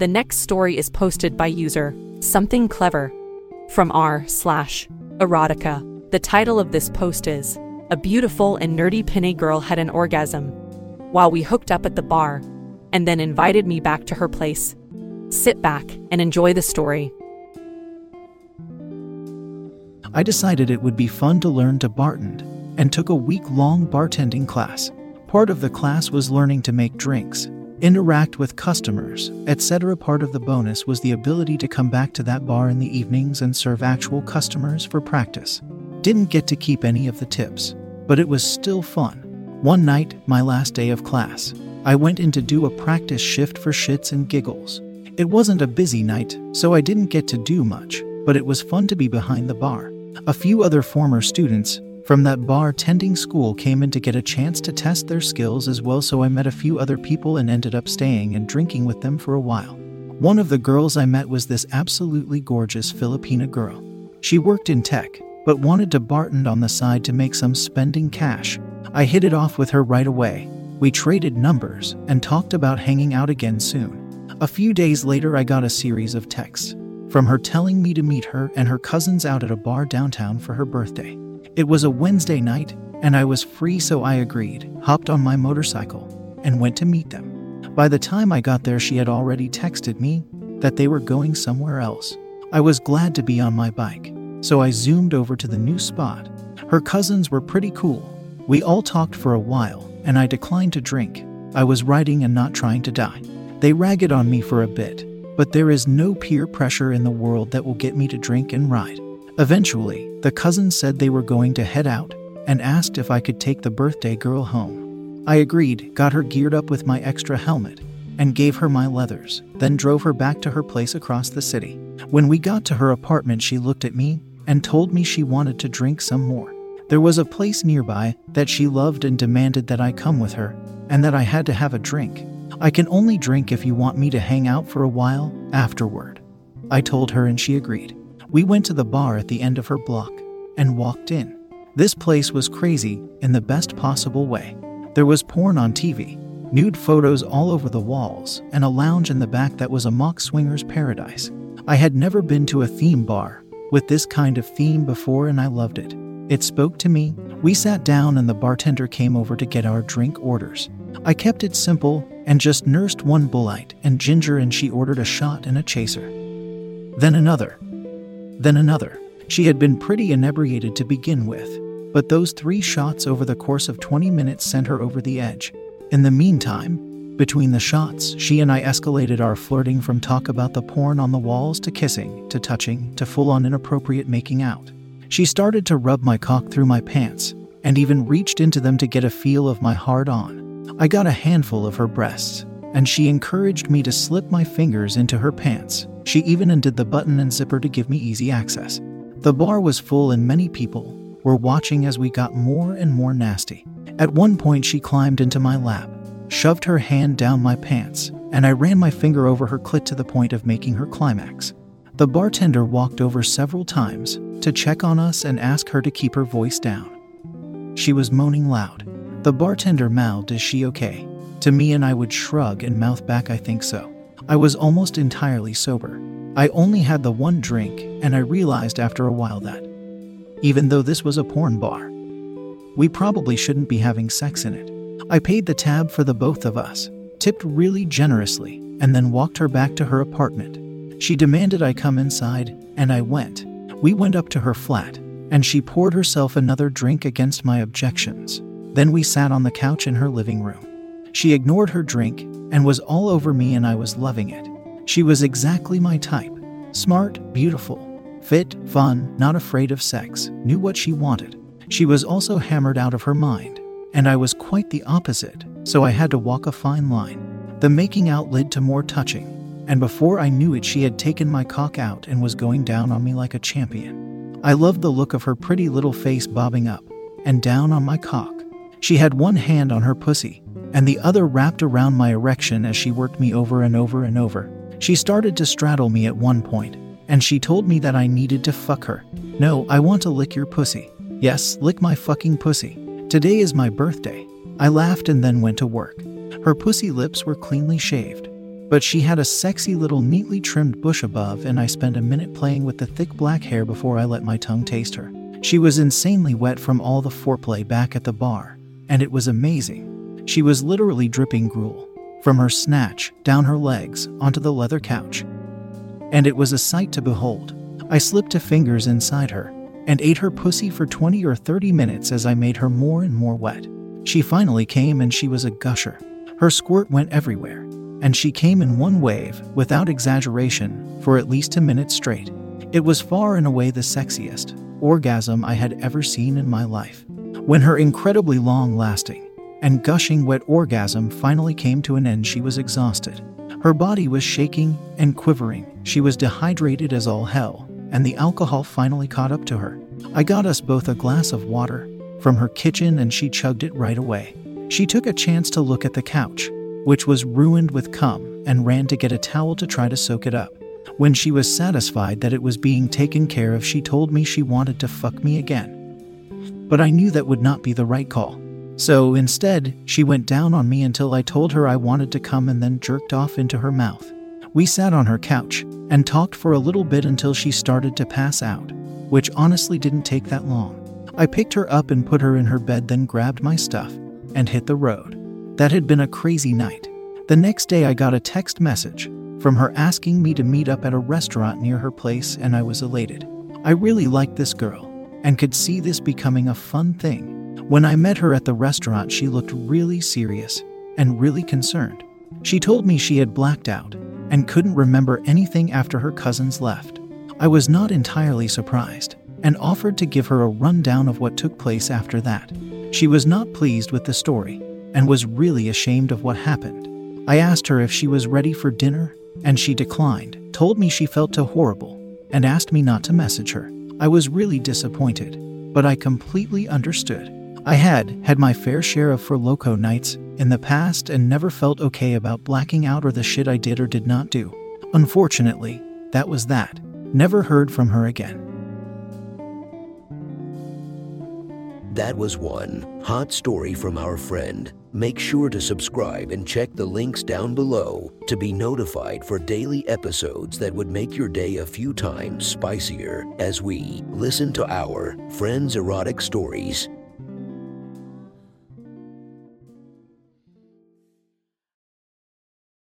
The next story is posted by user something clever from r slash erotica. The title of this post is A beautiful and nerdy Pinay girl had an orgasm while we hooked up at the bar and then invited me back to her place. Sit back and enjoy the story. I decided it would be fun to learn to bartend and took a week long bartending class. Part of the class was learning to make drinks, interact with customers, etc. Part of the bonus was the ability to come back to that bar in the evenings and serve actual customers for practice. Didn't get to keep any of the tips, but it was still fun. One night, my last day of class, I went in to do a practice shift for shits and giggles. It wasn't a busy night, so I didn't get to do much, but it was fun to be behind the bar. A few other former students from that bar tending school came in to get a chance to test their skills as well, so I met a few other people and ended up staying and drinking with them for a while. One of the girls I met was this absolutely gorgeous Filipina girl. She worked in tech, but wanted to bartend on the side to make some spending cash. I hit it off with her right away. We traded numbers and talked about hanging out again soon. A few days later, I got a series of texts from her telling me to meet her and her cousins out at a bar downtown for her birthday. It was a Wednesday night, and I was free, so I agreed, hopped on my motorcycle, and went to meet them. By the time I got there, she had already texted me that they were going somewhere else. I was glad to be on my bike, so I zoomed over to the new spot. Her cousins were pretty cool. We all talked for a while, and I declined to drink. I was riding and not trying to die. They ragged on me for a bit, but there is no peer pressure in the world that will get me to drink and ride. Eventually, the cousins said they were going to head out and asked if I could take the birthday girl home. I agreed, got her geared up with my extra helmet, and gave her my leathers, then drove her back to her place across the city. When we got to her apartment, she looked at me and told me she wanted to drink some more. There was a place nearby that she loved and demanded that I come with her, and that I had to have a drink. I can only drink if you want me to hang out for a while afterward. I told her, and she agreed. We went to the bar at the end of her block and walked in. This place was crazy in the best possible way. There was porn on TV, nude photos all over the walls, and a lounge in the back that was a mock swinger's paradise. I had never been to a theme bar with this kind of theme before, and I loved it. It spoke to me. We sat down, and the bartender came over to get our drink orders. I kept it simple and just nursed one Bulleit and ginger, and she ordered a shot and a chaser. Then another then another. She had been pretty inebriated to begin with, but those three shots over the course of 20 minutes sent her over the edge. In the meantime, between the shots, she and I escalated our flirting from talk about the porn on the walls to kissing, to touching, to full on inappropriate making out. She started to rub my cock through my pants, and even reached into them to get a feel of my hard on. I got a handful of her breasts, and she encouraged me to slip my fingers into her pants. She even undid the button and zipper to give me easy access. The bar was full and many people were watching as we got more and more nasty. At one point, she climbed into my lap, shoved her hand down my pants, and I ran my finger over her clit to the point of making her climax. The bartender walked over several times to check on us and ask her to keep her voice down. She was moaning loud. The bartender mouthed, Is she okay? To me, and I would shrug and mouth back, I think so. I was almost entirely sober. I only had the one drink, and I realized after a while that, even though this was a porn bar, we probably shouldn't be having sex in it. I paid the tab for the both of us, tipped really generously, and then walked her back to her apartment. She demanded I come inside, and I went. We went up to her flat, and she poured herself another drink against my objections. Then we sat on the couch in her living room. She ignored her drink and was all over me, and I was loving it. She was exactly my type smart, beautiful, fit, fun, not afraid of sex, knew what she wanted. She was also hammered out of her mind, and I was quite the opposite, so I had to walk a fine line. The making out led to more touching, and before I knew it, she had taken my cock out and was going down on me like a champion. I loved the look of her pretty little face bobbing up and down on my cock. She had one hand on her pussy and the other wrapped around my erection as she worked me over and over and over. She started to straddle me at one point, and she told me that I needed to fuck her. No, I want to lick your pussy. Yes, lick my fucking pussy. Today is my birthday. I laughed and then went to work. Her pussy lips were cleanly shaved, but she had a sexy little neatly trimmed bush above, and I spent a minute playing with the thick black hair before I let my tongue taste her. She was insanely wet from all the foreplay back at the bar, and it was amazing. She was literally dripping gruel from her snatch down her legs onto the leather couch. And it was a sight to behold. I slipped a fingers inside her and ate her pussy for 20 or 30 minutes as I made her more and more wet. She finally came and she was a gusher. Her squirt went everywhere, and she came in one wave, without exaggeration, for at least a minute straight. It was far and away the sexiest orgasm I had ever seen in my life. When her incredibly long lasting, and gushing wet orgasm finally came to an end, she was exhausted. Her body was shaking and quivering. She was dehydrated as all hell, and the alcohol finally caught up to her. I got us both a glass of water from her kitchen and she chugged it right away. She took a chance to look at the couch, which was ruined with cum, and ran to get a towel to try to soak it up. When she was satisfied that it was being taken care of, she told me she wanted to fuck me again. But I knew that would not be the right call. So instead, she went down on me until I told her I wanted to come and then jerked off into her mouth. We sat on her couch and talked for a little bit until she started to pass out, which honestly didn't take that long. I picked her up and put her in her bed, then grabbed my stuff and hit the road. That had been a crazy night. The next day, I got a text message from her asking me to meet up at a restaurant near her place, and I was elated. I really liked this girl and could see this becoming a fun thing. When I met her at the restaurant, she looked really serious and really concerned. She told me she had blacked out and couldn't remember anything after her cousins left. I was not entirely surprised and offered to give her a rundown of what took place after that. She was not pleased with the story and was really ashamed of what happened. I asked her if she was ready for dinner, and she declined, told me she felt too horrible, and asked me not to message her. I was really disappointed, but I completely understood. I had had my fair share of Four Loko nights in the past and never felt okay about blacking out or the shit I did or did not do. Unfortunately, that was that. Never heard from her again. That was one hot story from our friend. Make sure to subscribe and check the links down below to be notified for daily episodes that would make your day a few times spicier as we listen to our friends' erotic stories